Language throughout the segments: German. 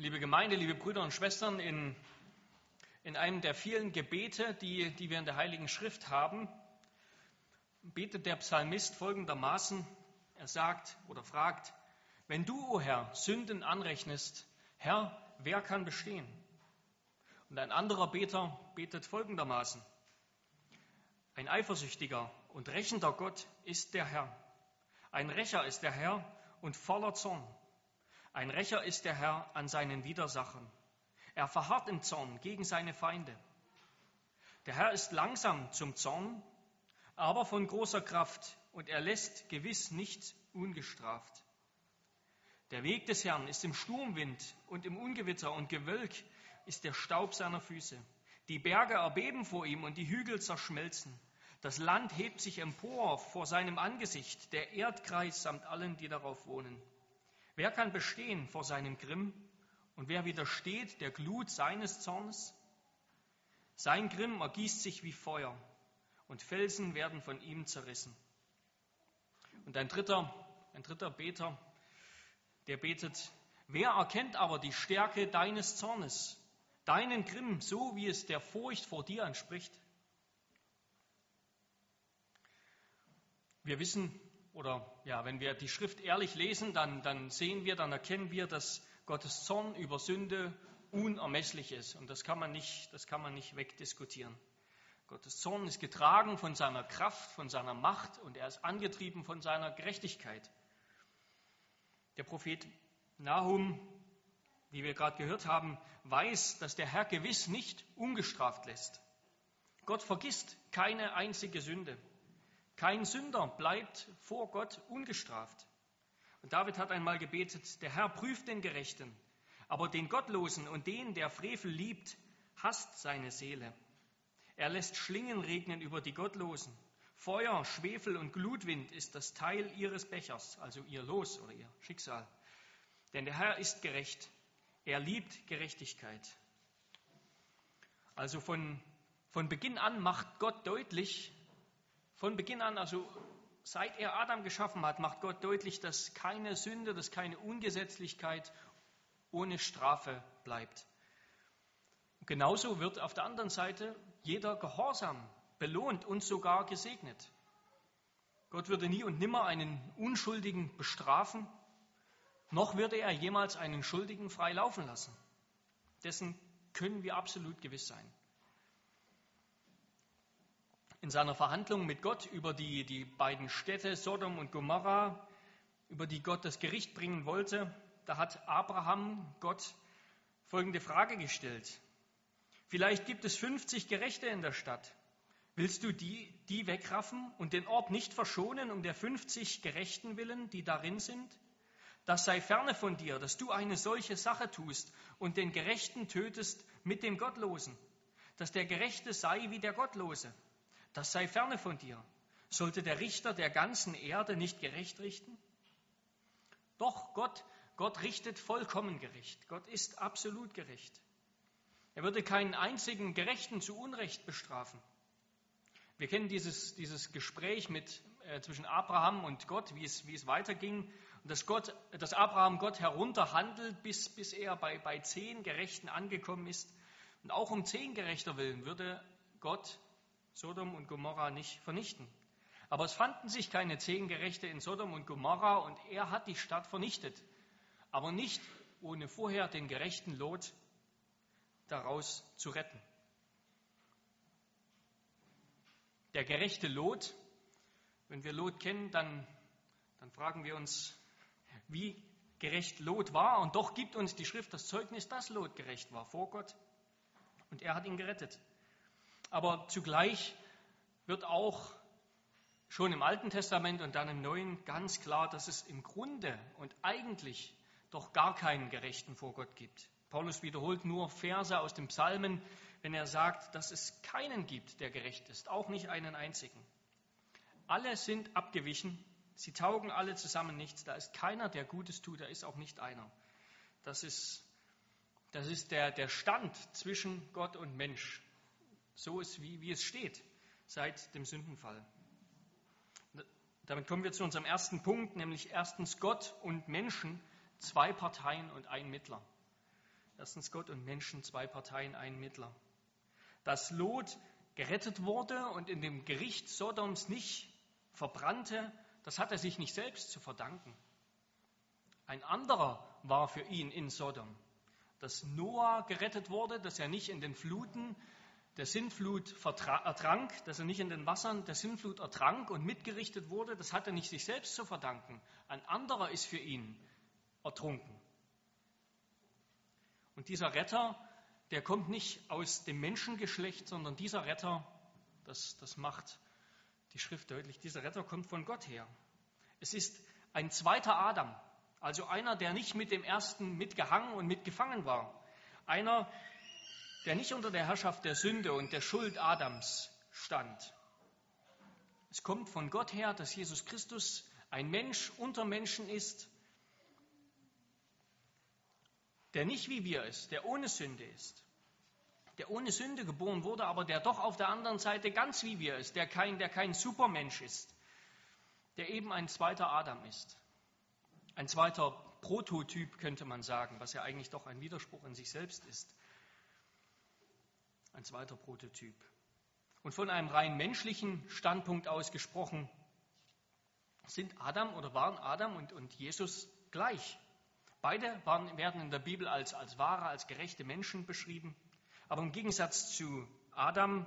Liebe Gemeinde, liebe Brüder und Schwestern, in, in einem der vielen Gebete, die, die wir in der Heiligen Schrift haben, betet der Psalmist folgendermaßen. Er sagt oder fragt, wenn du, o oh Herr, Sünden anrechnest, Herr, wer kann bestehen? Und ein anderer Beter betet folgendermaßen. Ein eifersüchtiger und rächender Gott ist der Herr. Ein Rächer ist der Herr und voller Zorn. Ein Rächer ist der Herr an seinen Widersachern. Er verharrt im Zorn gegen seine Feinde. Der Herr ist langsam zum Zorn, aber von großer Kraft, und er lässt gewiss nicht ungestraft. Der Weg des Herrn ist im Sturmwind und im Ungewitter und Gewölk ist der Staub seiner Füße. Die Berge erbeben vor ihm und die Hügel zerschmelzen. Das Land hebt sich empor vor seinem Angesicht, der Erdkreis samt allen, die darauf wohnen. Wer kann bestehen vor seinem Grimm und wer widersteht der Glut seines Zorns? Sein Grimm ergießt sich wie Feuer und Felsen werden von ihm zerrissen. Und ein dritter, ein dritter Beter, der betet, wer erkennt aber die Stärke deines Zornes, deinen Grimm, so wie es der Furcht vor dir entspricht? Wir wissen, oder ja, wenn wir die Schrift ehrlich lesen, dann, dann sehen wir, dann erkennen wir, dass Gottes Zorn über Sünde unermesslich ist. Und das kann man nicht, das kann man nicht wegdiskutieren. Gottes Zorn ist getragen von seiner Kraft, von seiner Macht und er ist angetrieben von seiner Gerechtigkeit. Der Prophet Nahum, wie wir gerade gehört haben, weiß, dass der Herr gewiss nicht ungestraft lässt. Gott vergisst keine einzige Sünde. Kein Sünder bleibt vor Gott ungestraft. Und David hat einmal gebetet, der Herr prüft den Gerechten, aber den Gottlosen und den, der Frevel liebt, hasst seine Seele. Er lässt Schlingen regnen über die Gottlosen. Feuer, Schwefel und Glutwind ist das Teil ihres Bechers, also ihr Los oder ihr Schicksal. Denn der Herr ist gerecht. Er liebt Gerechtigkeit. Also von, von Beginn an macht Gott deutlich, von Beginn an, also seit er Adam geschaffen hat, macht Gott deutlich, dass keine Sünde, dass keine Ungesetzlichkeit ohne Strafe bleibt. Und genauso wird auf der anderen Seite jeder Gehorsam belohnt und sogar gesegnet. Gott würde nie und nimmer einen Unschuldigen bestrafen, noch würde er jemals einen Schuldigen frei laufen lassen. Dessen können wir absolut gewiss sein in seiner Verhandlung mit Gott über die, die beiden Städte Sodom und Gomorra, über die Gott das Gericht bringen wollte, da hat Abraham Gott folgende Frage gestellt. Vielleicht gibt es 50 Gerechte in der Stadt. Willst du die, die wegraffen und den Ort nicht verschonen um der 50 Gerechten willen, die darin sind? Das sei ferne von dir, dass du eine solche Sache tust und den Gerechten tötest mit dem Gottlosen, dass der Gerechte sei wie der Gottlose. Das sei ferne von dir. Sollte der Richter der ganzen Erde nicht gerecht richten? Doch Gott, Gott richtet vollkommen gerecht. Gott ist absolut gerecht. Er würde keinen einzigen Gerechten zu Unrecht bestrafen. Wir kennen dieses, dieses Gespräch mit, äh, zwischen Abraham und Gott, wie es, wie es weiterging. Dass, Gott, dass Abraham Gott herunterhandelt, bis, bis er bei, bei zehn Gerechten angekommen ist. Und auch um zehn Gerechter willen würde Gott Sodom und Gomorra nicht vernichten. Aber es fanden sich keine zehn Gerechte in Sodom und Gomorra und er hat die Stadt vernichtet. Aber nicht ohne vorher den gerechten Lot daraus zu retten. Der gerechte Lot, wenn wir Lot kennen, dann, dann fragen wir uns, wie gerecht Lot war. Und doch gibt uns die Schrift das Zeugnis, dass Lot gerecht war vor Gott. Und er hat ihn gerettet. Aber zugleich wird auch schon im Alten Testament und dann im Neuen ganz klar, dass es im Grunde und eigentlich doch gar keinen Gerechten vor Gott gibt. Paulus wiederholt nur Verse aus dem Psalmen, wenn er sagt, dass es keinen gibt, der gerecht ist, auch nicht einen einzigen. Alle sind abgewichen, sie taugen alle zusammen nichts, da ist keiner, der Gutes tut, da ist auch nicht einer. Das ist, das ist der, der Stand zwischen Gott und Mensch so ist, wie, wie es steht seit dem Sündenfall. Damit kommen wir zu unserem ersten Punkt, nämlich erstens Gott und Menschen, zwei Parteien und ein Mittler. erstens Gott und Menschen, zwei Parteien, ein Mittler. Dass Lot gerettet wurde und in dem Gericht Sodoms nicht verbrannte, das hat er sich nicht selbst zu verdanken. Ein anderer war für ihn in Sodom. Dass Noah gerettet wurde, dass er nicht in den Fluten der Sintflut ertrank, dass er nicht in den Wassern der Sintflut ertrank und mitgerichtet wurde, das hat er nicht sich selbst zu verdanken. Ein anderer ist für ihn ertrunken. Und dieser Retter, der kommt nicht aus dem Menschengeschlecht, sondern dieser Retter, das, das macht die Schrift deutlich, dieser Retter kommt von Gott her. Es ist ein zweiter Adam, also einer, der nicht mit dem ersten mitgehangen und mitgefangen war. Einer, der nicht unter der Herrschaft der Sünde und der Schuld Adams stand. Es kommt von Gott her, dass Jesus Christus ein Mensch unter Menschen ist, der nicht wie wir ist, der ohne Sünde ist, der ohne Sünde geboren wurde, aber der doch auf der anderen Seite ganz wie wir ist, der kein, der kein Supermensch ist, der eben ein zweiter Adam ist, ein zweiter Prototyp könnte man sagen, was ja eigentlich doch ein Widerspruch in sich selbst ist ein zweiter Prototyp. Und von einem rein menschlichen Standpunkt aus gesprochen, sind Adam oder waren Adam und, und Jesus gleich. Beide waren, werden in der Bibel als, als wahre, als gerechte Menschen beschrieben. Aber im Gegensatz zu Adam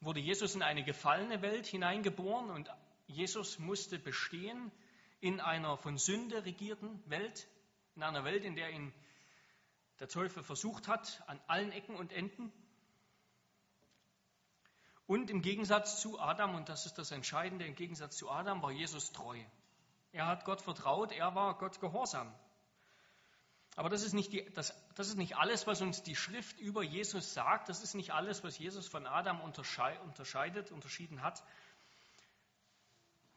wurde Jesus in eine gefallene Welt hineingeboren und Jesus musste bestehen in einer von Sünde regierten Welt, in einer Welt, in der ihn der Teufel versucht hat, an allen Ecken und Enden. Und im Gegensatz zu Adam, und das ist das Entscheidende, im Gegensatz zu Adam war Jesus treu. Er hat Gott vertraut, er war Gott gehorsam. Aber das ist, nicht die, das, das ist nicht alles, was uns die Schrift über Jesus sagt. Das ist nicht alles, was Jesus von Adam unterscheidet, unterschieden hat.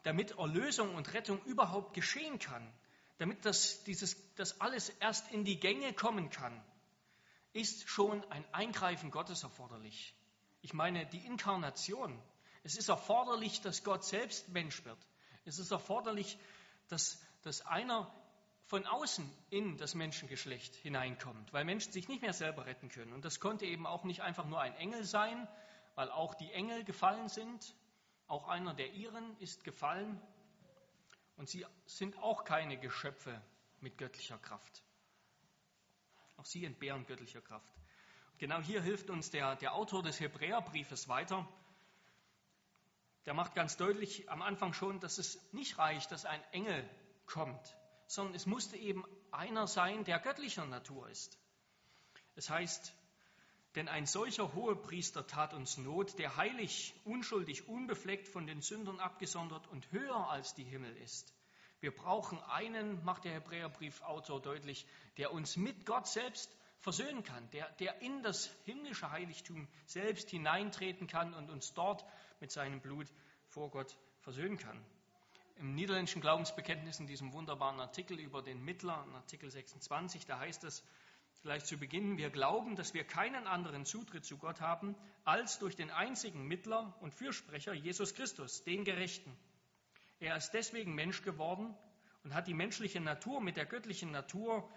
Damit Erlösung und Rettung überhaupt geschehen kann, damit das, dieses, das alles erst in die Gänge kommen kann, ist schon ein Eingreifen Gottes erforderlich. Ich meine die Inkarnation. Es ist erforderlich, dass Gott selbst Mensch wird. Es ist erforderlich, dass, dass einer von außen in das Menschengeschlecht hineinkommt, weil Menschen sich nicht mehr selber retten können. Und das konnte eben auch nicht einfach nur ein Engel sein, weil auch die Engel gefallen sind. Auch einer der ihren ist gefallen. Und sie sind auch keine Geschöpfe mit göttlicher Kraft. Auch sie entbehren göttlicher Kraft. Genau hier hilft uns der, der Autor des Hebräerbriefes weiter. Der macht ganz deutlich am Anfang schon, dass es nicht reicht, dass ein Engel kommt, sondern es musste eben einer sein, der göttlicher Natur ist. Es heißt, denn ein solcher Hohepriester tat uns Not, der heilig, unschuldig, unbefleckt von den Sündern abgesondert und höher als die Himmel ist. Wir brauchen einen, macht der Hebräerbriefautor deutlich, der uns mit Gott selbst versöhnen kann, der, der in das himmlische Heiligtum selbst hineintreten kann und uns dort mit seinem Blut vor Gott versöhnen kann. Im niederländischen Glaubensbekenntnis, in diesem wunderbaren Artikel über den Mittler, Artikel 26, da heißt es vielleicht zu Beginn, wir glauben, dass wir keinen anderen Zutritt zu Gott haben, als durch den einzigen Mittler und Fürsprecher Jesus Christus, den Gerechten. Er ist deswegen Mensch geworden und hat die menschliche Natur mit der göttlichen Natur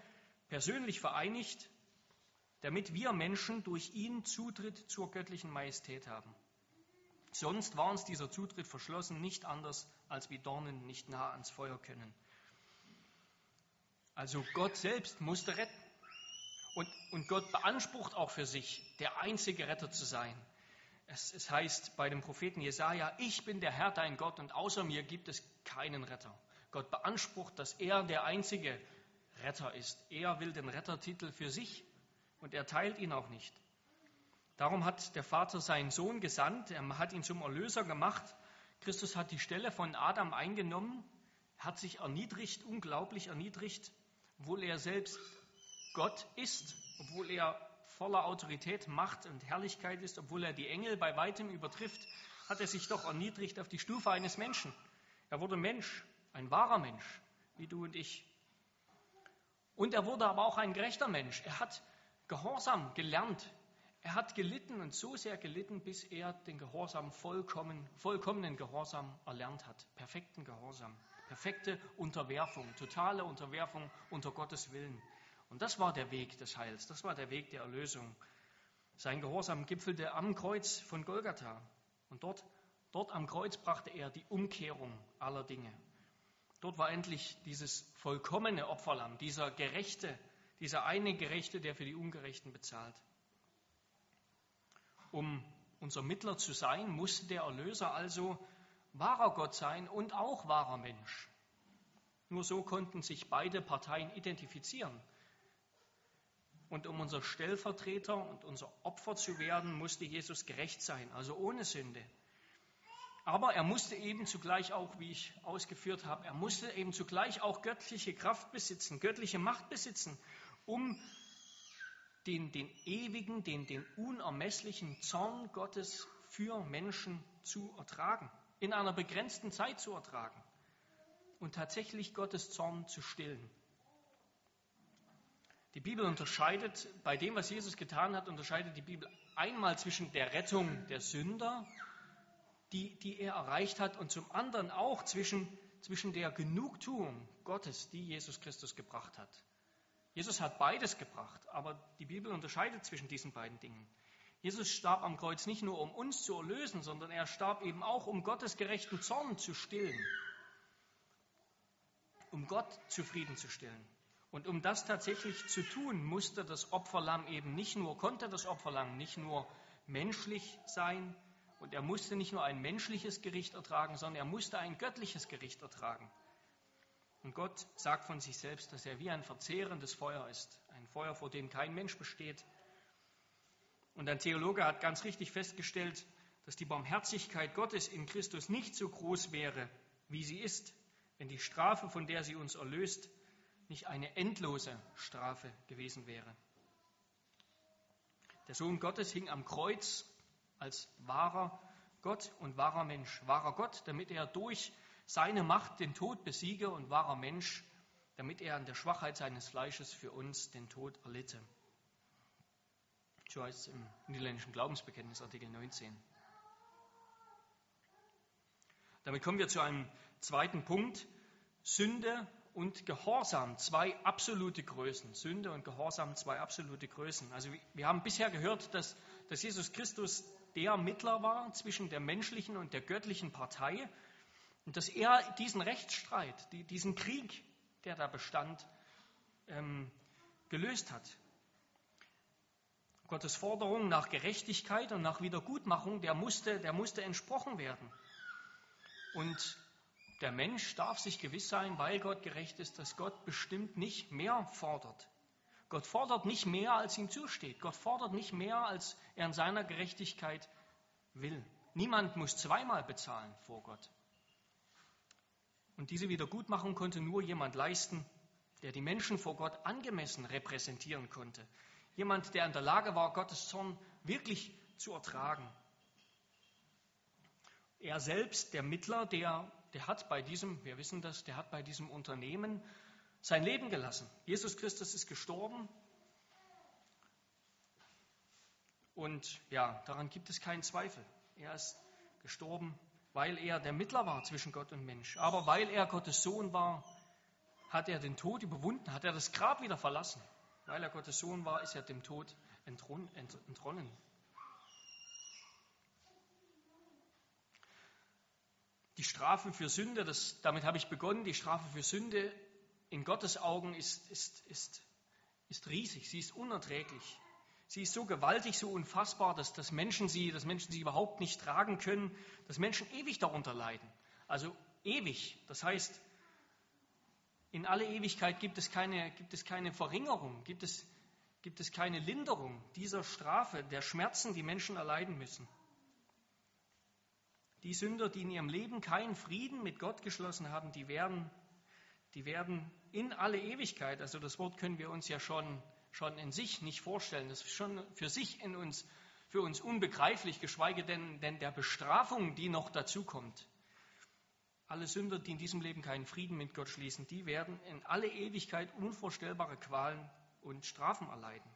persönlich vereinigt damit wir Menschen durch ihn Zutritt zur göttlichen Majestät haben. Sonst war uns dieser Zutritt verschlossen, nicht anders als wie Dornen nicht nah ans Feuer können. Also Gott selbst musste retten. Und, und Gott beansprucht auch für sich, der einzige Retter zu sein. Es, es heißt bei dem Propheten Jesaja: Ich bin der Herr, dein Gott, und außer mir gibt es keinen Retter. Gott beansprucht, dass er der einzige Retter ist. Er will den Rettertitel für sich und er teilt ihn auch nicht. Darum hat der Vater seinen Sohn gesandt, er hat ihn zum Erlöser gemacht. Christus hat die Stelle von Adam eingenommen, hat sich erniedrigt, unglaublich erniedrigt, obwohl er selbst Gott ist, obwohl er voller Autorität, Macht und Herrlichkeit ist, obwohl er die Engel bei weitem übertrifft, hat er sich doch erniedrigt auf die Stufe eines Menschen. Er wurde Mensch, ein wahrer Mensch, wie du und ich. Und er wurde aber auch ein gerechter Mensch. Er hat Gehorsam gelernt. Er hat gelitten und so sehr gelitten, bis er den Gehorsam vollkommen, vollkommenen Gehorsam erlernt hat. Perfekten Gehorsam, perfekte Unterwerfung, totale Unterwerfung unter Gottes Willen. Und das war der Weg des Heils, das war der Weg der Erlösung. Sein Gehorsam gipfelte am Kreuz von Golgatha. Und dort, dort am Kreuz brachte er die Umkehrung aller Dinge. Dort war endlich dieses vollkommene Opferlamm, dieser Gerechte, dieser eine Gerechte, der für die Ungerechten bezahlt. Um unser Mittler zu sein, musste der Erlöser also wahrer Gott sein und auch wahrer Mensch. Nur so konnten sich beide Parteien identifizieren. Und um unser Stellvertreter und unser Opfer zu werden, musste Jesus gerecht sein, also ohne Sünde. Aber er musste eben zugleich auch, wie ich ausgeführt habe, er musste eben zugleich auch göttliche Kraft besitzen, göttliche Macht besitzen, um den, den ewigen, den, den unermesslichen Zorn Gottes für Menschen zu ertragen, in einer begrenzten Zeit zu ertragen und tatsächlich Gottes Zorn zu stillen. Die Bibel unterscheidet, bei dem, was Jesus getan hat, unterscheidet die Bibel einmal zwischen der Rettung der Sünder, die, die er erreicht hat, und zum anderen auch zwischen, zwischen der Genugtuung Gottes, die Jesus Christus gebracht hat. Jesus hat beides gebracht, aber die Bibel unterscheidet zwischen diesen beiden Dingen. Jesus starb am Kreuz nicht nur, um uns zu erlösen, sondern er starb eben auch, um Gottes gerechten Zorn zu stillen, um Gott zufriedenzustellen. Und um das tatsächlich zu tun, musste das Opferlamm eben nicht nur, konnte das Opferlamm nicht nur menschlich sein und er musste nicht nur ein menschliches Gericht ertragen, sondern er musste ein göttliches Gericht ertragen. Und Gott sagt von sich selbst, dass er wie ein verzehrendes Feuer ist, ein Feuer, vor dem kein Mensch besteht. Und ein Theologe hat ganz richtig festgestellt, dass die Barmherzigkeit Gottes in Christus nicht so groß wäre, wie sie ist, wenn die Strafe, von der sie uns erlöst, nicht eine endlose Strafe gewesen wäre. Der Sohn Gottes hing am Kreuz als wahrer Gott und wahrer Mensch. Wahrer Gott, damit er durch seine Macht den Tod besiege und wahrer Mensch, damit er an der Schwachheit seines Fleisches für uns den Tod erlitte. So heißt es im niederländischen Glaubensbekenntnis, Artikel 19. Damit kommen wir zu einem zweiten Punkt. Sünde und Gehorsam, zwei absolute Größen. Sünde und Gehorsam, zwei absolute Größen. Also wir haben bisher gehört, dass, dass Jesus Christus der Mittler war zwischen der menschlichen und der göttlichen Partei und dass er diesen Rechtsstreit, diesen Krieg, der da bestand, ähm, gelöst hat. Gottes Forderung nach Gerechtigkeit und nach Wiedergutmachung, der musste, der musste entsprochen werden. Und der Mensch darf sich gewiss sein, weil Gott gerecht ist, dass Gott bestimmt nicht mehr fordert. Gott fordert nicht mehr, als ihm zusteht. Gott fordert nicht mehr, als er in seiner Gerechtigkeit will. Niemand muss zweimal bezahlen vor Gott. Und diese Wiedergutmachung konnte nur jemand leisten, der die Menschen vor Gott angemessen repräsentieren konnte. Jemand, der in der Lage war, Gottes Zorn wirklich zu ertragen. Er selbst, der Mittler, der der hat bei diesem, wir wissen das, der hat bei diesem Unternehmen sein Leben gelassen. Jesus Christus ist gestorben. Und ja, daran gibt es keinen Zweifel. Er ist gestorben, weil er der Mittler war zwischen Gott und Mensch. Aber weil er Gottes Sohn war, hat er den Tod überwunden, hat er das Grab wieder verlassen. Weil er Gottes Sohn war, ist er dem Tod entronnen. Die Strafe für Sünde, das, damit habe ich begonnen, die Strafe für Sünde in Gottes Augen ist, ist, ist, ist riesig, sie ist unerträglich. Sie ist so gewaltig, so unfassbar, dass, dass, Menschen sie, dass Menschen sie überhaupt nicht tragen können, dass Menschen ewig darunter leiden. Also ewig, das heißt, in alle Ewigkeit gibt es keine, gibt es keine Verringerung, gibt es, gibt es keine Linderung dieser Strafe, der Schmerzen, die Menschen erleiden müssen. Die Sünder, die in ihrem Leben keinen Frieden mit Gott geschlossen haben, die werden, die werden in alle Ewigkeit, also das Wort können wir uns ja schon, schon in sich nicht vorstellen, das ist schon für sich in uns, für uns unbegreiflich, geschweige denn, denn der Bestrafung, die noch dazukommt. Alle Sünder, die in diesem Leben keinen Frieden mit Gott schließen, die werden in alle Ewigkeit unvorstellbare Qualen und Strafen erleiden.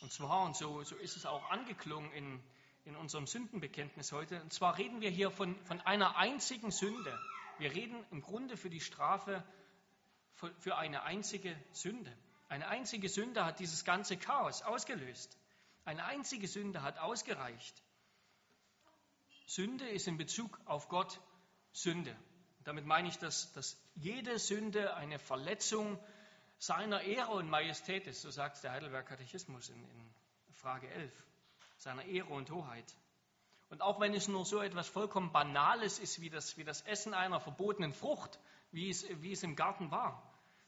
Und zwar, und so, so ist es auch angeklungen in, in unserem Sündenbekenntnis heute. Und zwar reden wir hier von, von einer einzigen Sünde. Wir reden im Grunde für die Strafe für eine einzige Sünde. Eine einzige Sünde hat dieses ganze Chaos ausgelöst. Eine einzige Sünde hat ausgereicht. Sünde ist in Bezug auf Gott Sünde. Damit meine ich, dass, dass jede Sünde eine Verletzung seiner Ehre und Majestät ist, so sagt der Heidelberg Katechismus in, in Frage 11, seiner Ehre und Hoheit. Und auch wenn es nur so etwas vollkommen Banales ist, wie das, wie das Essen einer verbotenen Frucht, wie es, wie es im Garten war.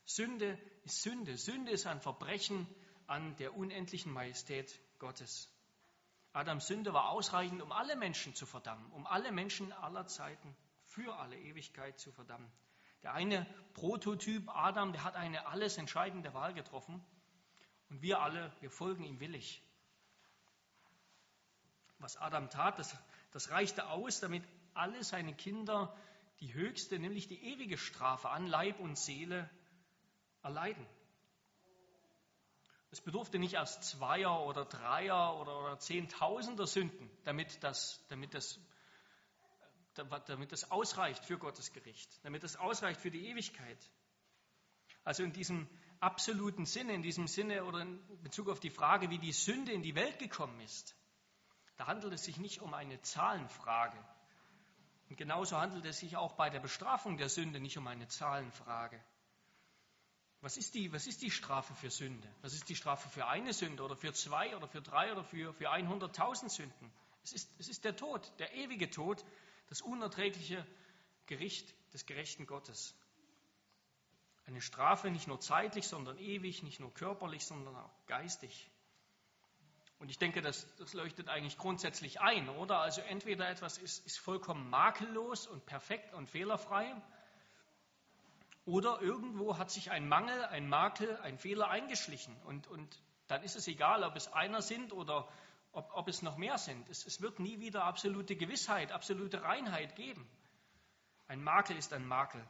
Sünde ist Sünde. Sünde ist ein Verbrechen an der unendlichen Majestät Gottes. Adams Sünde war ausreichend, um alle Menschen zu verdammen, um alle Menschen aller Zeiten für alle Ewigkeit zu verdammen. Der eine Prototyp Adam, der hat eine alles entscheidende Wahl getroffen und wir alle, wir folgen ihm willig. Was Adam tat, das, das reichte aus, damit alle seine Kinder die höchste, nämlich die ewige Strafe an Leib und Seele erleiden. Es bedurfte nicht erst Zweier oder Dreier oder, oder Zehntausender Sünden, damit das, damit das damit das ausreicht für Gottes Gericht, damit das ausreicht für die Ewigkeit. Also in diesem absoluten Sinne, in diesem Sinne oder in Bezug auf die Frage, wie die Sünde in die Welt gekommen ist, da handelt es sich nicht um eine Zahlenfrage. Und genauso handelt es sich auch bei der Bestrafung der Sünde nicht um eine Zahlenfrage. Was ist die, was ist die Strafe für Sünde? Was ist die Strafe für eine Sünde oder für zwei oder für drei oder für, für 100.000 Sünden? Es ist, es ist der Tod, der ewige Tod, das unerträgliche Gericht des gerechten Gottes. Eine Strafe nicht nur zeitlich, sondern ewig, nicht nur körperlich, sondern auch geistig. Und ich denke, das, das leuchtet eigentlich grundsätzlich ein, oder? Also entweder etwas ist, ist vollkommen makellos und perfekt und fehlerfrei, oder irgendwo hat sich ein Mangel, ein Makel, ein Fehler eingeschlichen. Und, und dann ist es egal, ob es einer sind oder ob, ob es noch mehr sind. Es, es wird nie wieder absolute Gewissheit, absolute Reinheit geben. Ein Makel ist ein Makel,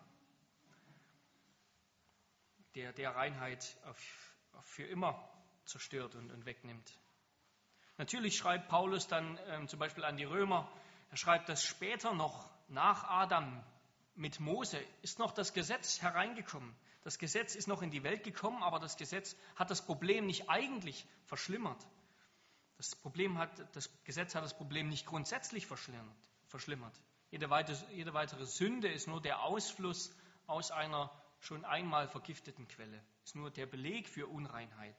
der, der Reinheit auf, auf für immer zerstört und, und, wegnimmt. Natürlich schreibt Paulus dann ähm, zum Beispiel an die Römer, er schreibt, dass später noch nach Adam mit Mose ist noch das Gesetz hereingekommen. Das Gesetz ist noch in die Welt gekommen, aber das Gesetz hat das Problem nicht eigentlich verschlimmert. Das, Problem hat, das Gesetz hat das Problem nicht grundsätzlich verschlimmert. Jede weitere, jede weitere Sünde ist nur der Ausfluss aus einer schon einmal vergifteten Quelle, ist nur der Beleg für Unreinheit.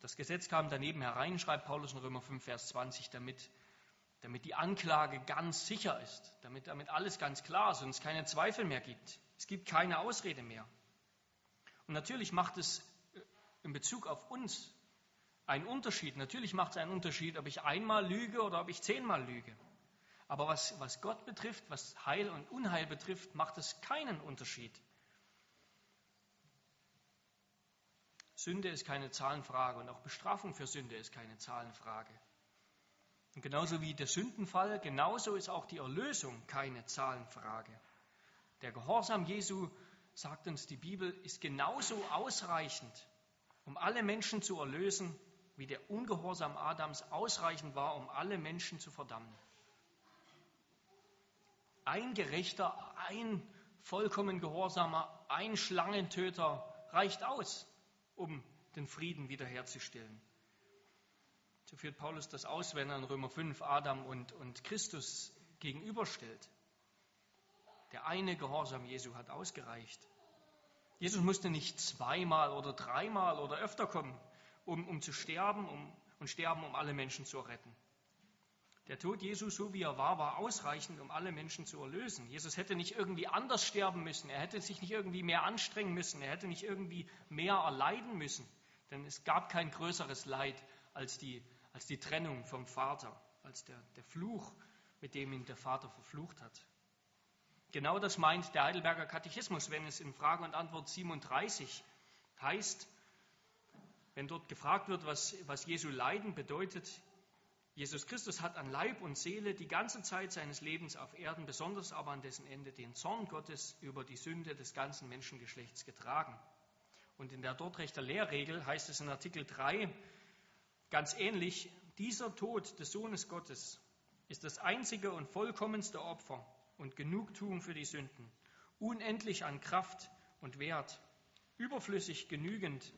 Das Gesetz kam daneben herein, schreibt Paulus in Römer 5, Vers 20, damit, damit die Anklage ganz sicher ist, damit, damit alles ganz klar ist und es keine Zweifel mehr gibt. Es gibt keine Ausrede mehr. Und natürlich macht es äh, in Bezug auf uns einen Unterschied. Natürlich macht es einen Unterschied, ob ich einmal lüge oder ob ich zehnmal lüge. Aber was, was Gott betrifft, was Heil und Unheil betrifft, macht es keinen Unterschied. Sünde ist keine Zahlenfrage und auch Bestrafung für Sünde ist keine Zahlenfrage. Und genauso wie der Sündenfall, genauso ist auch die Erlösung keine Zahlenfrage. Der Gehorsam Jesu, sagt uns die Bibel, ist genauso ausreichend, um alle Menschen zu erlösen, wie der Ungehorsam Adams ausreichend war, um alle Menschen zu verdammen. Ein Gerechter, ein vollkommen Gehorsamer, ein Schlangentöter reicht aus, um den Frieden wiederherzustellen. So führt Paulus das aus, wenn er in Römer 5 Adam und, und Christus gegenüberstellt. Der eine Gehorsam Jesu hat ausgereicht. Jesus musste nicht zweimal oder dreimal oder öfter kommen um, um zu sterben um, und sterben, um alle Menschen zu retten. Der Tod Jesu, so wie er war, war ausreichend, um alle Menschen zu erlösen. Jesus hätte nicht irgendwie anders sterben müssen. Er hätte sich nicht irgendwie mehr anstrengen müssen. Er hätte nicht irgendwie mehr erleiden müssen. Denn es gab kein größeres Leid als die, als die Trennung vom Vater, als der, der Fluch, mit dem ihn der Vater verflucht hat. Genau das meint der Heidelberger Katechismus, wenn es in Frage und Antwort 37 heißt, wenn dort gefragt wird, was, was Jesu Leiden bedeutet, Jesus Christus hat an Leib und Seele die ganze Zeit seines Lebens auf Erden, besonders aber an dessen Ende, den Zorn Gottes über die Sünde des ganzen Menschengeschlechts getragen. Und in der Dortrechter Lehrregel heißt es in Artikel 3 ganz ähnlich, dieser Tod des Sohnes Gottes ist das einzige und vollkommenste Opfer und Genugtuung für die Sünden, unendlich an Kraft und Wert überflüssig genügend,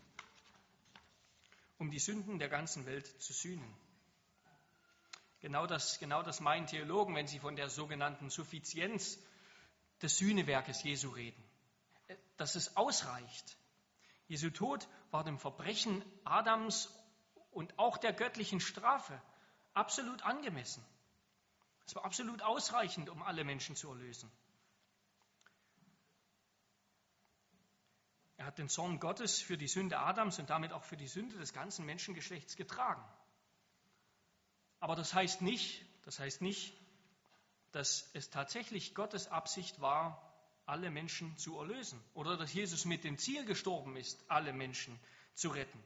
um die Sünden der ganzen Welt zu sühnen. Genau das, genau das meinen Theologen, wenn sie von der sogenannten Suffizienz des Sühnewerkes Jesu reden. Dass es ausreicht. Jesu Tod war dem Verbrechen Adams und auch der göttlichen Strafe absolut angemessen. Es war absolut ausreichend, um alle Menschen zu erlösen. Er hat den Zorn Gottes für die Sünde Adams und damit auch für die Sünde des ganzen Menschengeschlechts getragen. Aber das heißt nicht, das heißt nicht, dass es tatsächlich Gottes Absicht war, alle Menschen zu erlösen oder dass Jesus mit dem Ziel gestorben ist, alle Menschen zu retten,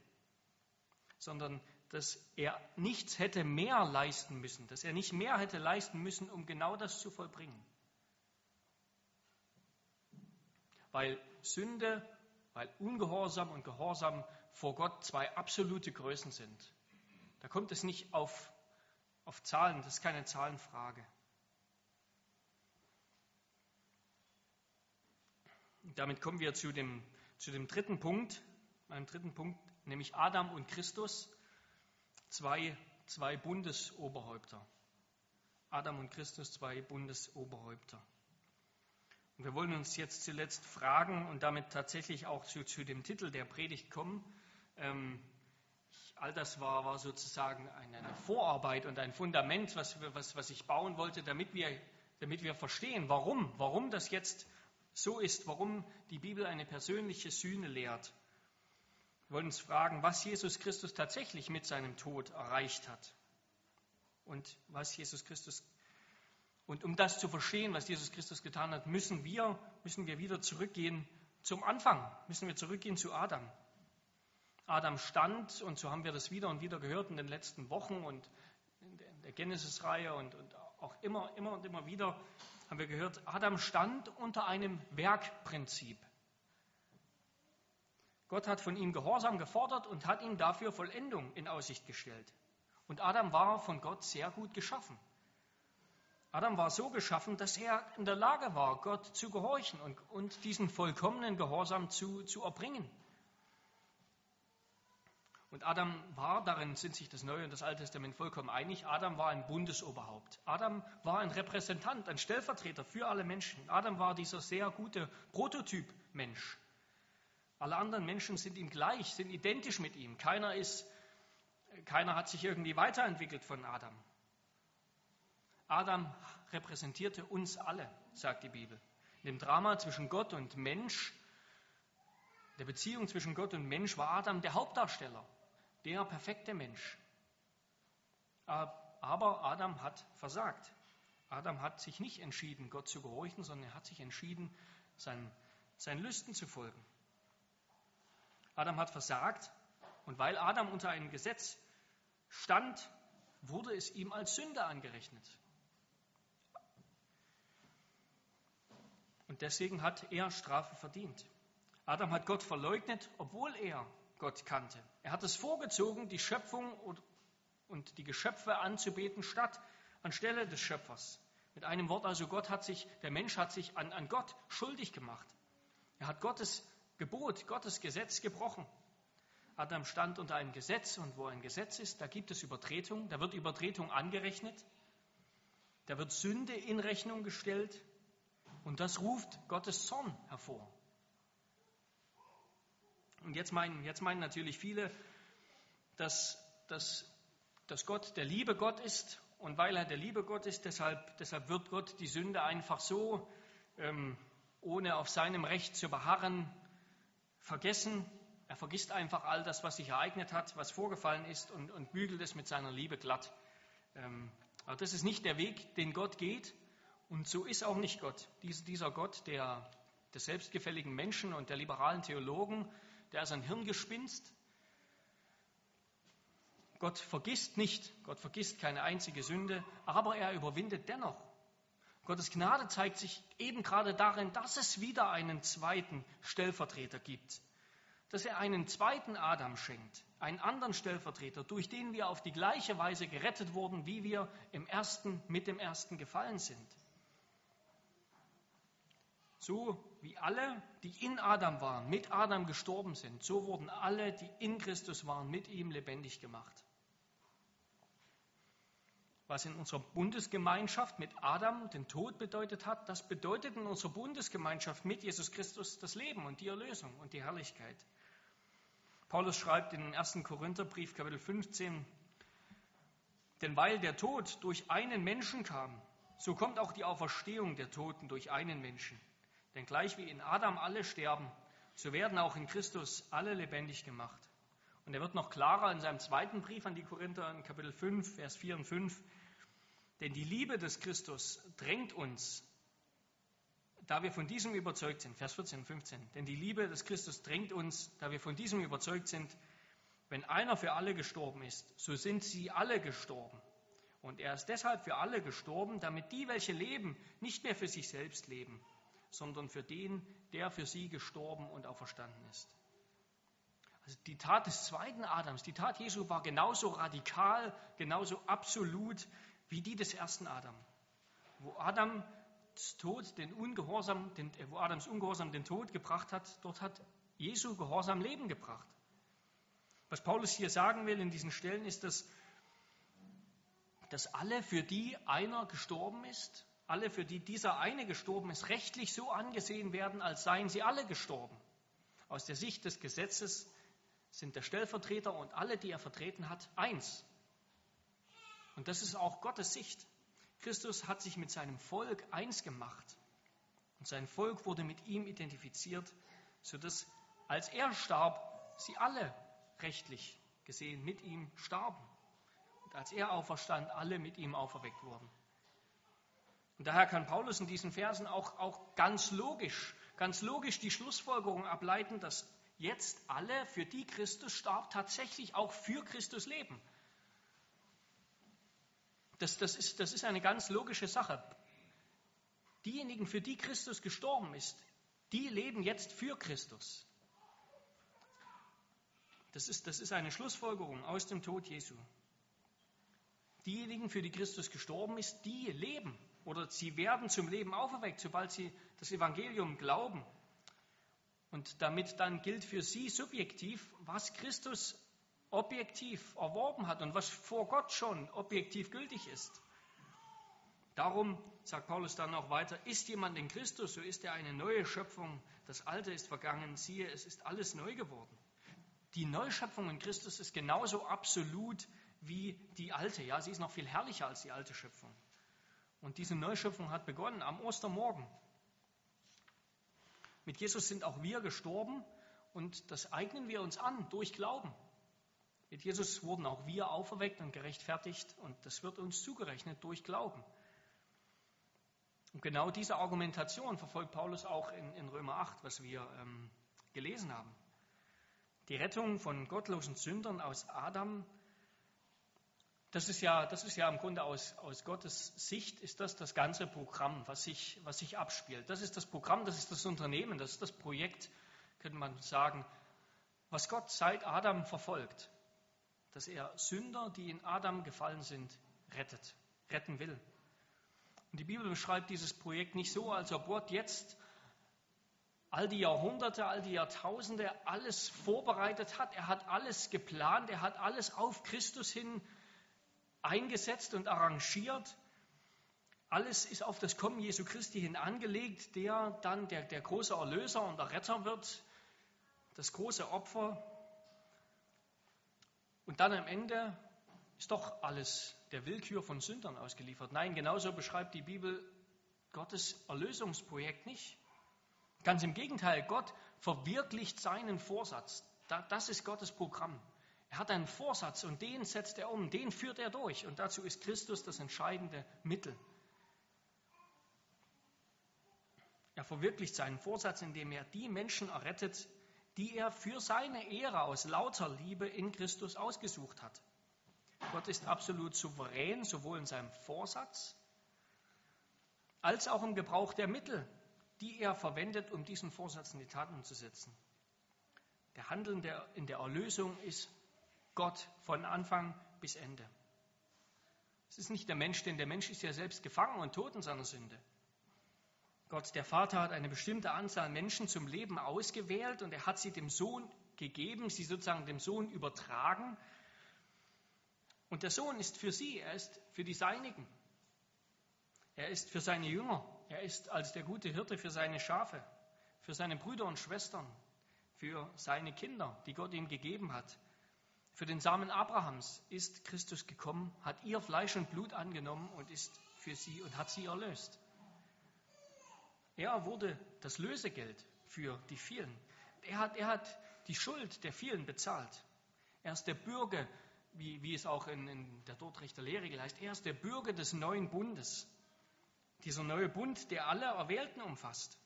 sondern dass er nichts hätte mehr leisten müssen, dass er nicht mehr hätte leisten müssen, um genau das zu vollbringen. Weil Sünde, weil Ungehorsam und Gehorsam vor Gott zwei absolute Größen sind. Da kommt es nicht auf, auf Zahlen, das ist keine Zahlenfrage. Damit kommen wir zu dem, zu dem dritten Punkt, meinem dritten Punkt, nämlich Adam und Christus, zwei, zwei Bundesoberhäupter. Adam und Christus, zwei Bundesoberhäupter. Und wir wollen uns jetzt zuletzt fragen und damit tatsächlich auch zu, zu dem Titel der Predigt kommen. Ähm, all das war, war sozusagen eine, Vorarbeit und ein Fundament, was, was, was ich bauen wollte, damit wir, damit wir verstehen, warum, warum das jetzt so ist, warum die Bibel eine persönliche Sühne lehrt. Wir wollen uns fragen, was Jesus Christus tatsächlich mit seinem Tod erreicht hat. Und was Jesus Christus und um das zu verstehen, was Jesus Christus getan hat, müssen wir, müssen wir wieder zurückgehen zum Anfang, müssen wir zurückgehen zu Adam. Adam stand, und so haben wir das wieder und wieder gehört in den letzten Wochen und in der Genesis-Reihe und, und auch immer, immer und immer wieder, haben wir gehört, Adam stand unter einem Werkprinzip. Gott hat von ihm Gehorsam gefordert und hat ihm dafür Vollendung in Aussicht gestellt. Und Adam war von Gott sehr gut geschaffen. Adam war so geschaffen, dass er in der Lage war, Gott zu gehorchen und, und diesen vollkommenen Gehorsam zu, zu erbringen. Und Adam war, darin sind sich das Neue und das Alte Testament vollkommen einig, Adam war ein Bundesoberhaupt. Adam war ein Repräsentant, ein Stellvertreter für alle Menschen. Adam war dieser sehr gute Prototyp Mensch. Alle anderen Menschen sind ihm gleich, sind identisch mit ihm. Keiner, ist, keiner hat sich irgendwie weiterentwickelt von Adam. Adam repräsentierte uns alle, sagt die Bibel. In dem Drama zwischen Gott und Mensch, der Beziehung zwischen Gott und Mensch, war Adam der Hauptdarsteller der perfekte Mensch. Aber Adam hat versagt. Adam hat sich nicht entschieden, Gott zu gehorchen, sondern er hat sich entschieden, seinen, seinen Lüsten zu folgen. Adam hat versagt und weil Adam unter einem Gesetz stand, wurde es ihm als Sünde angerechnet. Und deswegen hat er Strafe verdient. Adam hat Gott verleugnet, obwohl er Gott kannte. Er hat es vorgezogen, die Schöpfung und die Geschöpfe anzubeten, statt anstelle des Schöpfers. Mit einem Wort also, Gott hat sich, der Mensch hat sich an, an Gott schuldig gemacht. Er hat Gottes Gebot, Gottes Gesetz gebrochen. Adam stand unter einem Gesetz und wo ein Gesetz ist, da gibt es Übertretung, da wird Übertretung angerechnet, da wird Sünde in Rechnung gestellt und das ruft Gottes Zorn hervor. Und jetzt meinen, jetzt meinen natürlich viele, dass, dass, dass Gott der liebe Gott ist und weil er der liebe Gott ist, deshalb, deshalb wird Gott die Sünde einfach so, ähm, ohne auf seinem Recht zu beharren, vergessen. Er vergisst einfach all das, was sich ereignet hat, was vorgefallen ist und, und bügelt es mit seiner Liebe glatt. Ähm, aber das ist nicht der Weg, den Gott geht und so ist auch nicht Gott. Dies, dieser Gott der, des selbstgefälligen Menschen und der liberalen Theologen, der ist ein Hirngespinst. Gott vergisst nicht, Gott vergisst keine einzige Sünde, aber er überwindet dennoch. Gottes Gnade zeigt sich eben gerade darin, dass es wieder einen zweiten Stellvertreter gibt, dass er einen zweiten Adam schenkt, einen anderen Stellvertreter, durch den wir auf die gleiche Weise gerettet wurden, wie wir im ersten mit dem ersten gefallen sind. So wie alle, die in Adam waren, mit Adam gestorben sind, so wurden alle, die in Christus waren, mit ihm lebendig gemacht. Was in unserer Bundesgemeinschaft mit Adam den Tod bedeutet hat, das bedeutet in unserer Bundesgemeinschaft mit Jesus Christus das Leben und die Erlösung und die Herrlichkeit. Paulus schreibt in den 1. Korintherbrief, Kapitel 15, denn weil der Tod durch einen Menschen kam, so kommt auch die Auferstehung der Toten durch einen Menschen. Denn gleich wie in Adam alle sterben, so werden auch in Christus alle lebendig gemacht. Und er wird noch klarer in seinem zweiten Brief an die Korinther in Kapitel 5, Vers 4 und 5. Denn die Liebe des Christus drängt uns, da wir von diesem überzeugt sind, Vers 14 und 15, denn die Liebe des Christus drängt uns, da wir von diesem überzeugt sind, wenn einer für alle gestorben ist, so sind sie alle gestorben. Und er ist deshalb für alle gestorben, damit die, welche leben, nicht mehr für sich selbst leben, sondern für den, der für sie gestorben und auferstanden ist. Also die Tat des zweiten Adams, die Tat Jesu war genauso radikal, genauso absolut wie die des ersten Adam. Wo Adam Tod, den Ungehorsam, den, wo Adams Ungehorsam den Tod gebracht hat, dort hat Jesu Gehorsam Leben gebracht. Was Paulus hier sagen will in diesen Stellen ist, dass, dass alle, für die einer gestorben ist, alle, für die dieser eine gestorben ist, rechtlich so angesehen werden, als seien sie alle gestorben. Aus der Sicht des Gesetzes sind der Stellvertreter und alle, die er vertreten hat, eins. Und das ist auch Gottes Sicht. Christus hat sich mit seinem Volk eins gemacht. Und sein Volk wurde mit ihm identifiziert, sodass als er starb, sie alle rechtlich gesehen mit ihm starben. Und als er auferstand, alle mit ihm auferweckt wurden. Und daher kann Paulus in diesen Versen auch, auch ganz logisch, ganz logisch die Schlussfolgerung ableiten, dass jetzt alle, für die Christus starb, tatsächlich auch für Christus leben. Das, das, ist, das ist eine ganz logische Sache. Diejenigen, für die Christus gestorben ist, die leben jetzt für Christus. Das ist, das ist eine Schlussfolgerung aus dem Tod Jesu. Diejenigen, für die Christus gestorben ist, die leben oder sie werden zum Leben auferweckt, sobald sie das Evangelium glauben. Und damit dann gilt für sie subjektiv, was Christus objektiv erworben hat und was vor Gott schon objektiv gültig ist. Darum, sagt Paulus dann auch weiter, ist jemand in Christus, so ist er eine neue Schöpfung. Das Alte ist vergangen, siehe, es ist alles neu geworden. Die Neuschöpfung in Christus ist genauso absolut wie die alte. Ja, sie ist noch viel herrlicher als die alte Schöpfung. Und diese Neuschöpfung hat begonnen am Ostermorgen. Mit Jesus sind auch wir gestorben und das eignen wir uns an durch Glauben. Mit Jesus wurden auch wir auferweckt und gerechtfertigt und das wird uns zugerechnet durch Glauben. Und genau diese Argumentation verfolgt Paulus auch in, in Römer 8, was wir ähm, gelesen haben. Die Rettung von gottlosen Sündern aus Adam das ist ja, das ist ja im Grunde aus, aus Gottes Sicht ist das das ganze Programm, was sich, was sich abspielt. Das ist das Programm, das ist das Unternehmen, das ist das Projekt, könnte man sagen, was Gott seit Adam verfolgt. Dass er Sünder, die in Adam gefallen sind, rettet, retten will. Und die Bibel beschreibt dieses Projekt nicht so, als ob Gott jetzt all die Jahrhunderte, all die Jahrtausende alles vorbereitet hat. Er hat alles geplant, er hat alles auf Christus hin eingesetzt und arrangiert. Alles ist auf das Kommen Jesu Christi hin angelegt, der dann der, der große Erlöser und der Retter wird, das große Opfer. Und dann am Ende ist doch alles der Willkür von Sündern ausgeliefert. Nein, genauso beschreibt die Bibel Gottes Erlösungsprojekt nicht. Ganz im Gegenteil, Gott verwirklicht seinen Vorsatz. Das ist Gottes Programm. Er hat einen Vorsatz und den setzt er um, den führt er durch. Und dazu ist Christus das entscheidende Mittel. Er verwirklicht seinen Vorsatz, indem er die Menschen errettet, die er für seine Ehre aus lauter Liebe in Christus ausgesucht hat. Gott ist absolut souverän, sowohl in seinem Vorsatz als auch im Gebrauch der Mittel, die er verwendet, um diesen Vorsatz in die Tat umzusetzen. Der Handeln in der Erlösung ist Gott von Anfang bis Ende. Es ist nicht der Mensch, denn der Mensch ist ja selbst gefangen und tot in seiner Sünde. Gott, der Vater, hat eine bestimmte Anzahl Menschen zum Leben ausgewählt und er hat sie dem Sohn gegeben, sie sozusagen dem Sohn übertragen. Und der Sohn ist für sie, er ist für die Seinigen. Er ist für seine Jünger. Er ist als der gute Hirte für seine Schafe, für seine Brüder und Schwestern, für seine Kinder, die Gott ihm gegeben hat. Für den Samen Abrahams ist Christus gekommen, hat ihr Fleisch und Blut angenommen und ist für sie und hat sie erlöst. Er wurde das Lösegeld für die vielen. Er hat, er hat die Schuld der vielen bezahlt. Er ist der Bürger, wie, wie es auch in, in der Dortrechter Lehrregel heißt, er ist der Bürger des neuen Bundes. Dieser neue Bund, der alle Erwählten umfasst.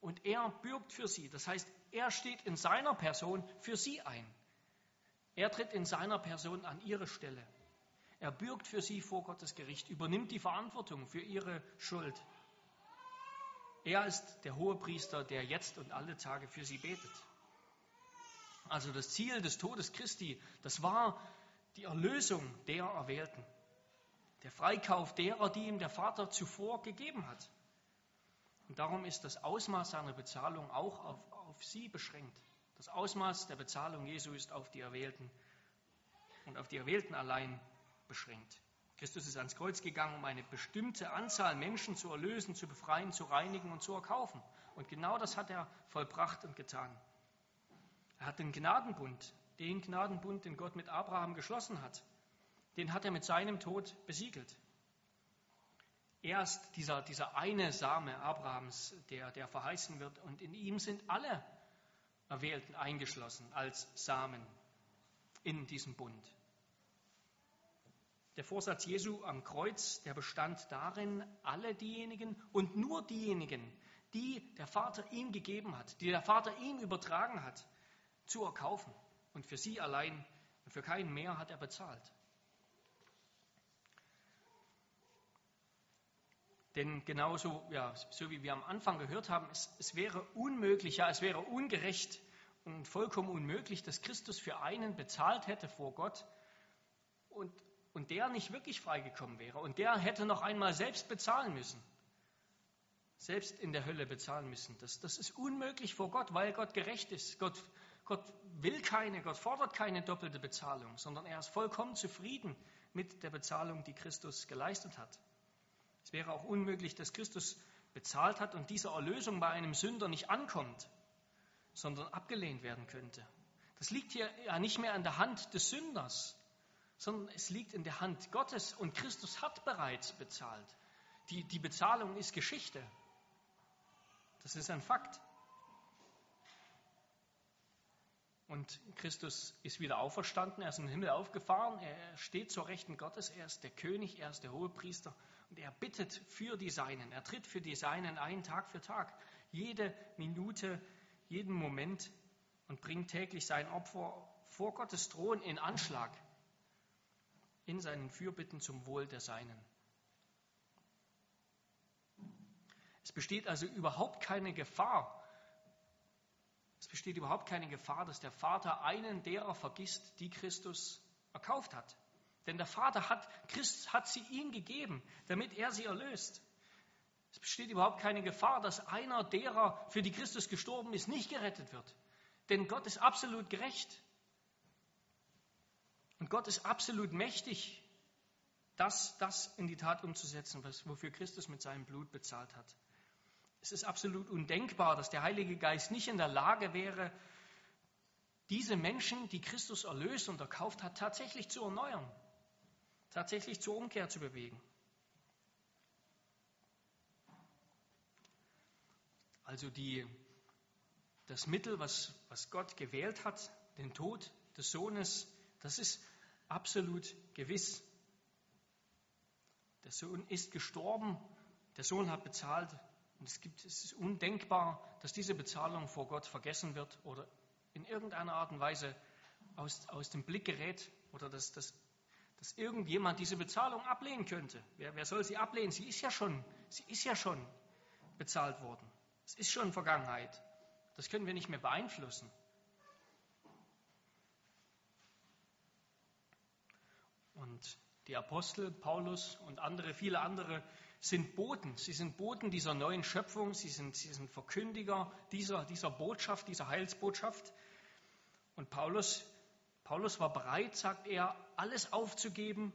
Und er bürgt für sie. Das heißt, er steht in seiner Person für sie ein. Er tritt in seiner Person an ihre Stelle. Er bürgt für sie vor Gottes Gericht, übernimmt die Verantwortung für ihre Schuld. Er ist der hohe Priester, der jetzt und alle Tage für sie betet. Also das Ziel des Todes Christi, das war die Erlösung der Erwählten. Der Freikauf derer, die ihm der Vater zuvor gegeben hat. Und darum ist das Ausmaß seiner Bezahlung auch auf, auf sie beschränkt. Das Ausmaß der Bezahlung Jesu ist auf die Erwählten und auf die Erwählten allein beschränkt. Christus ist ans Kreuz gegangen, um eine bestimmte Anzahl Menschen zu erlösen, zu befreien, zu reinigen und zu erkaufen. Und genau das hat er vollbracht und getan. Er hat den Gnadenbund, den Gnadenbund, den Gott mit Abraham geschlossen hat, den hat er mit seinem Tod besiegelt. Er ist dieser, dieser eine Same Abrahams, der, der verheißen wird, und in ihm sind alle Erwählten eingeschlossen als Samen in diesem Bund. Der Vorsatz Jesu am Kreuz, der bestand darin, alle diejenigen und nur diejenigen, die der Vater ihm gegeben hat, die der Vater ihm übertragen hat, zu erkaufen. Und für sie allein und für keinen mehr hat er bezahlt. Denn genauso, ja, so wie wir am Anfang gehört haben, es, es wäre unmöglich, ja, es wäre ungerecht und vollkommen unmöglich, dass Christus für einen bezahlt hätte vor Gott und und der nicht wirklich freigekommen wäre und der hätte noch einmal selbst bezahlen müssen, selbst in der Hölle bezahlen müssen. Das, das ist unmöglich vor Gott, weil Gott gerecht ist. Gott, Gott will keine, Gott fordert keine doppelte Bezahlung, sondern er ist vollkommen zufrieden mit der Bezahlung, die Christus geleistet hat. Es wäre auch unmöglich, dass Christus bezahlt hat und diese Erlösung bei einem Sünder nicht ankommt, sondern abgelehnt werden könnte. Das liegt hier ja nicht mehr an der Hand des Sünders, sondern es liegt in der Hand Gottes und Christus hat bereits bezahlt. Die, die Bezahlung ist Geschichte. Das ist ein Fakt. Und Christus ist wieder auferstanden, er ist in den Himmel aufgefahren, er steht zur Rechten Gottes, er ist der König, er ist der Hohepriester und er bittet für die Seinen, er tritt für die Seinen ein, Tag für Tag, jede Minute, jeden Moment und bringt täglich sein Opfer vor Gottes Thron in Anschlag in seinen Fürbitten zum Wohl der Seinen. Es besteht also überhaupt keine Gefahr, es besteht überhaupt keine Gefahr, dass der Vater einen derer vergisst, die Christus erkauft hat. Denn der Vater hat, Christ hat sie ihm gegeben, damit er sie erlöst. Es besteht überhaupt keine Gefahr, dass einer derer, für die Christus gestorben ist, nicht gerettet wird. Denn Gott ist absolut gerecht. Und Gott ist absolut mächtig, das, das in die Tat umzusetzen, was, wofür Christus mit seinem Blut bezahlt hat. Es ist absolut undenkbar, dass der Heilige Geist nicht in der Lage wäre, diese Menschen, die Christus erlöst und erkauft hat, tatsächlich zu erneuern, tatsächlich zur Umkehr zu bewegen. Also die, das Mittel, was, was Gott gewählt hat, den Tod des Sohnes, das ist absolut gewiss. Der Sohn ist gestorben, der Sohn hat bezahlt und es, gibt, es ist undenkbar, dass diese Bezahlung vor Gott vergessen wird oder in irgendeiner Art und Weise aus, aus dem Blick gerät oder dass, dass, dass irgendjemand diese Bezahlung ablehnen könnte. Wer, wer soll sie ablehnen? Sie ist ja schon, sie ist ja schon bezahlt worden. Es ist schon Vergangenheit. Das können wir nicht mehr beeinflussen. Und Die Apostel, Paulus und andere, viele andere sind Boten. Sie sind Boten dieser neuen Schöpfung. Sie sind, sie sind Verkündiger dieser, dieser Botschaft, dieser Heilsbotschaft. Und Paulus, Paulus war bereit, sagt er, alles aufzugeben,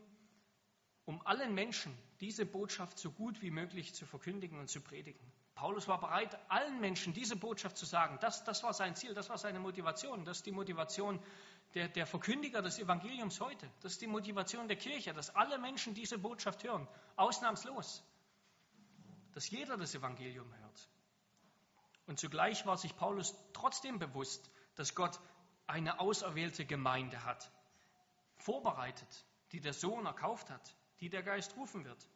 um allen Menschen diese Botschaft so gut wie möglich zu verkündigen und zu predigen. Paulus war bereit, allen Menschen diese Botschaft zu sagen. Das, das war sein Ziel, das war seine Motivation. Das ist die Motivation der, der Verkündiger des Evangeliums heute. Das ist die Motivation der Kirche, dass alle Menschen diese Botschaft hören, ausnahmslos. Dass jeder das Evangelium hört. Und zugleich war sich Paulus trotzdem bewusst, dass Gott eine auserwählte Gemeinde hat, vorbereitet, die der Sohn erkauft hat, die der Geist rufen wird.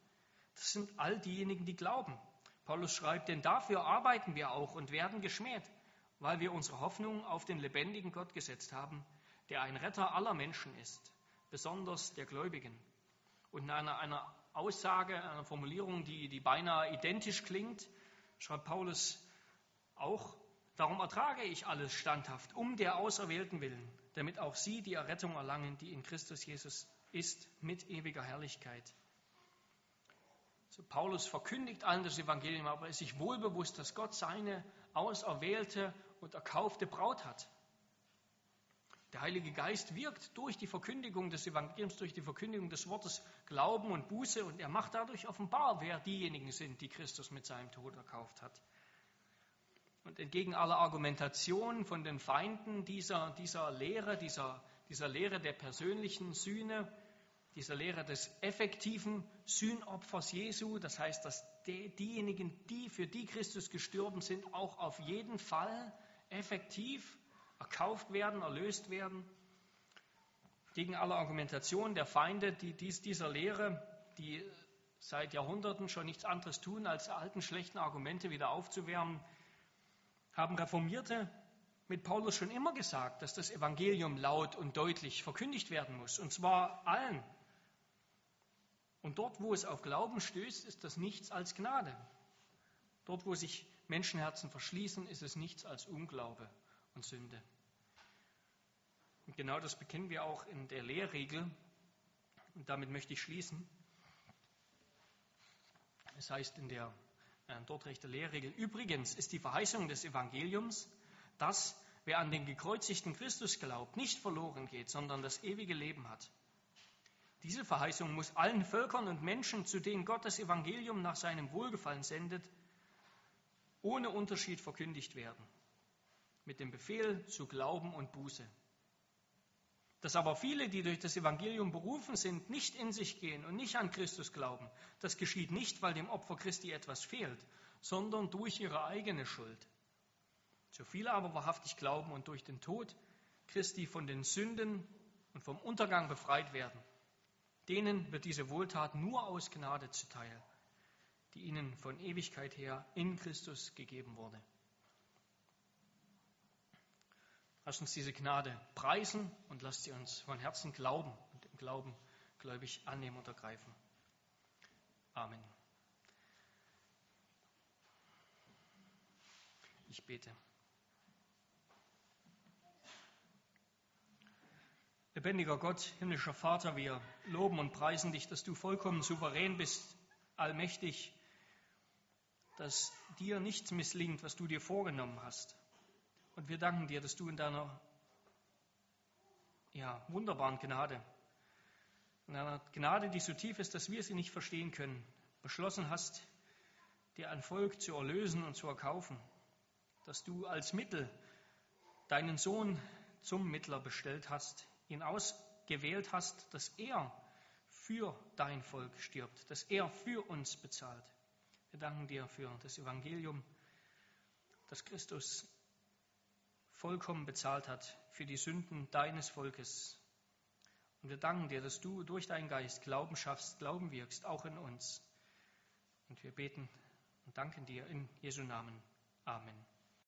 Das sind all diejenigen, die glauben. Paulus schreibt, denn dafür arbeiten wir auch und werden geschmäht, weil wir unsere Hoffnung auf den lebendigen Gott gesetzt haben, der ein Retter aller Menschen ist, besonders der Gläubigen. Und in einer, einer Aussage, einer Formulierung, die, die beinahe identisch klingt, schreibt Paulus auch, darum ertrage ich alles standhaft, um der Auserwählten willen, damit auch sie die Errettung erlangen, die in Christus Jesus ist, mit ewiger Herrlichkeit. So Paulus verkündigt allen das Evangelium, aber ist sich wohl bewusst, dass Gott seine auserwählte und erkaufte Braut hat. Der Heilige Geist wirkt durch die Verkündigung des Evangeliums, durch die Verkündigung des Wortes Glauben und Buße und er macht dadurch offenbar, wer diejenigen sind, die Christus mit seinem Tod erkauft hat. Und entgegen aller Argumentation von den Feinden dieser, dieser Lehre, dieser, dieser Lehre der persönlichen Sühne, dieser Lehre des effektiven Sühnopfers Jesu, das heißt, dass die, diejenigen, die für die Christus gestorben sind, auch auf jeden Fall effektiv erkauft werden, erlöst werden. Gegen alle Argumentation der Feinde, die dies, dieser Lehre, die seit Jahrhunderten schon nichts anderes tun, als alten schlechten Argumente wieder aufzuwärmen, haben Reformierte mit Paulus schon immer gesagt, dass das Evangelium laut und deutlich verkündigt werden muss, und zwar allen. Und dort, wo es auf Glauben stößt, ist das nichts als Gnade. Dort, wo sich Menschenherzen verschließen, ist es nichts als Unglaube und Sünde. Und genau das bekennen wir auch in der Lehrregel. Und damit möchte ich schließen. Es heißt in der äh, dort rechte Lehrregel, übrigens ist die Verheißung des Evangeliums, dass wer an den gekreuzigten Christus glaubt, nicht verloren geht, sondern das ewige Leben hat. Diese Verheißung muss allen Völkern und Menschen, zu denen Gott das Evangelium nach seinem Wohlgefallen sendet, ohne Unterschied verkündigt werden mit dem Befehl zu Glauben und Buße. Dass aber viele, die durch das Evangelium berufen sind, nicht in sich gehen und nicht an Christus glauben, das geschieht nicht, weil dem Opfer Christi etwas fehlt, sondern durch ihre eigene Schuld. So viele aber wahrhaftig glauben und durch den Tod Christi von den Sünden und vom Untergang befreit werden, denen wird diese Wohltat nur aus Gnade zuteil, die ihnen von Ewigkeit her in Christus gegeben wurde. Lasst uns diese Gnade preisen und lasst sie uns von Herzen glauben und im Glauben gläubig annehmen und ergreifen. Amen. Ich bete. Lebendiger Gott, himmlischer Vater, wir loben und preisen dich, dass du vollkommen souverän bist, allmächtig, dass dir nichts misslingt, was du dir vorgenommen hast. Und wir danken dir, dass du in deiner ja, wunderbaren Gnade, in einer Gnade, die so tief ist, dass wir sie nicht verstehen können, beschlossen hast, dir ein Volk zu erlösen und zu erkaufen. Dass du als Mittel deinen Sohn zum Mittler bestellt hast, ihn ausgewählt hast, dass er für dein Volk stirbt, dass er für uns bezahlt. Wir danken dir für das Evangelium, dass Christus vollkommen bezahlt hat für die Sünden deines Volkes. Und wir danken dir, dass du durch deinen Geist Glauben schaffst, Glauben wirkst, auch in uns. Und wir beten und danken dir in Jesu Namen. Amen.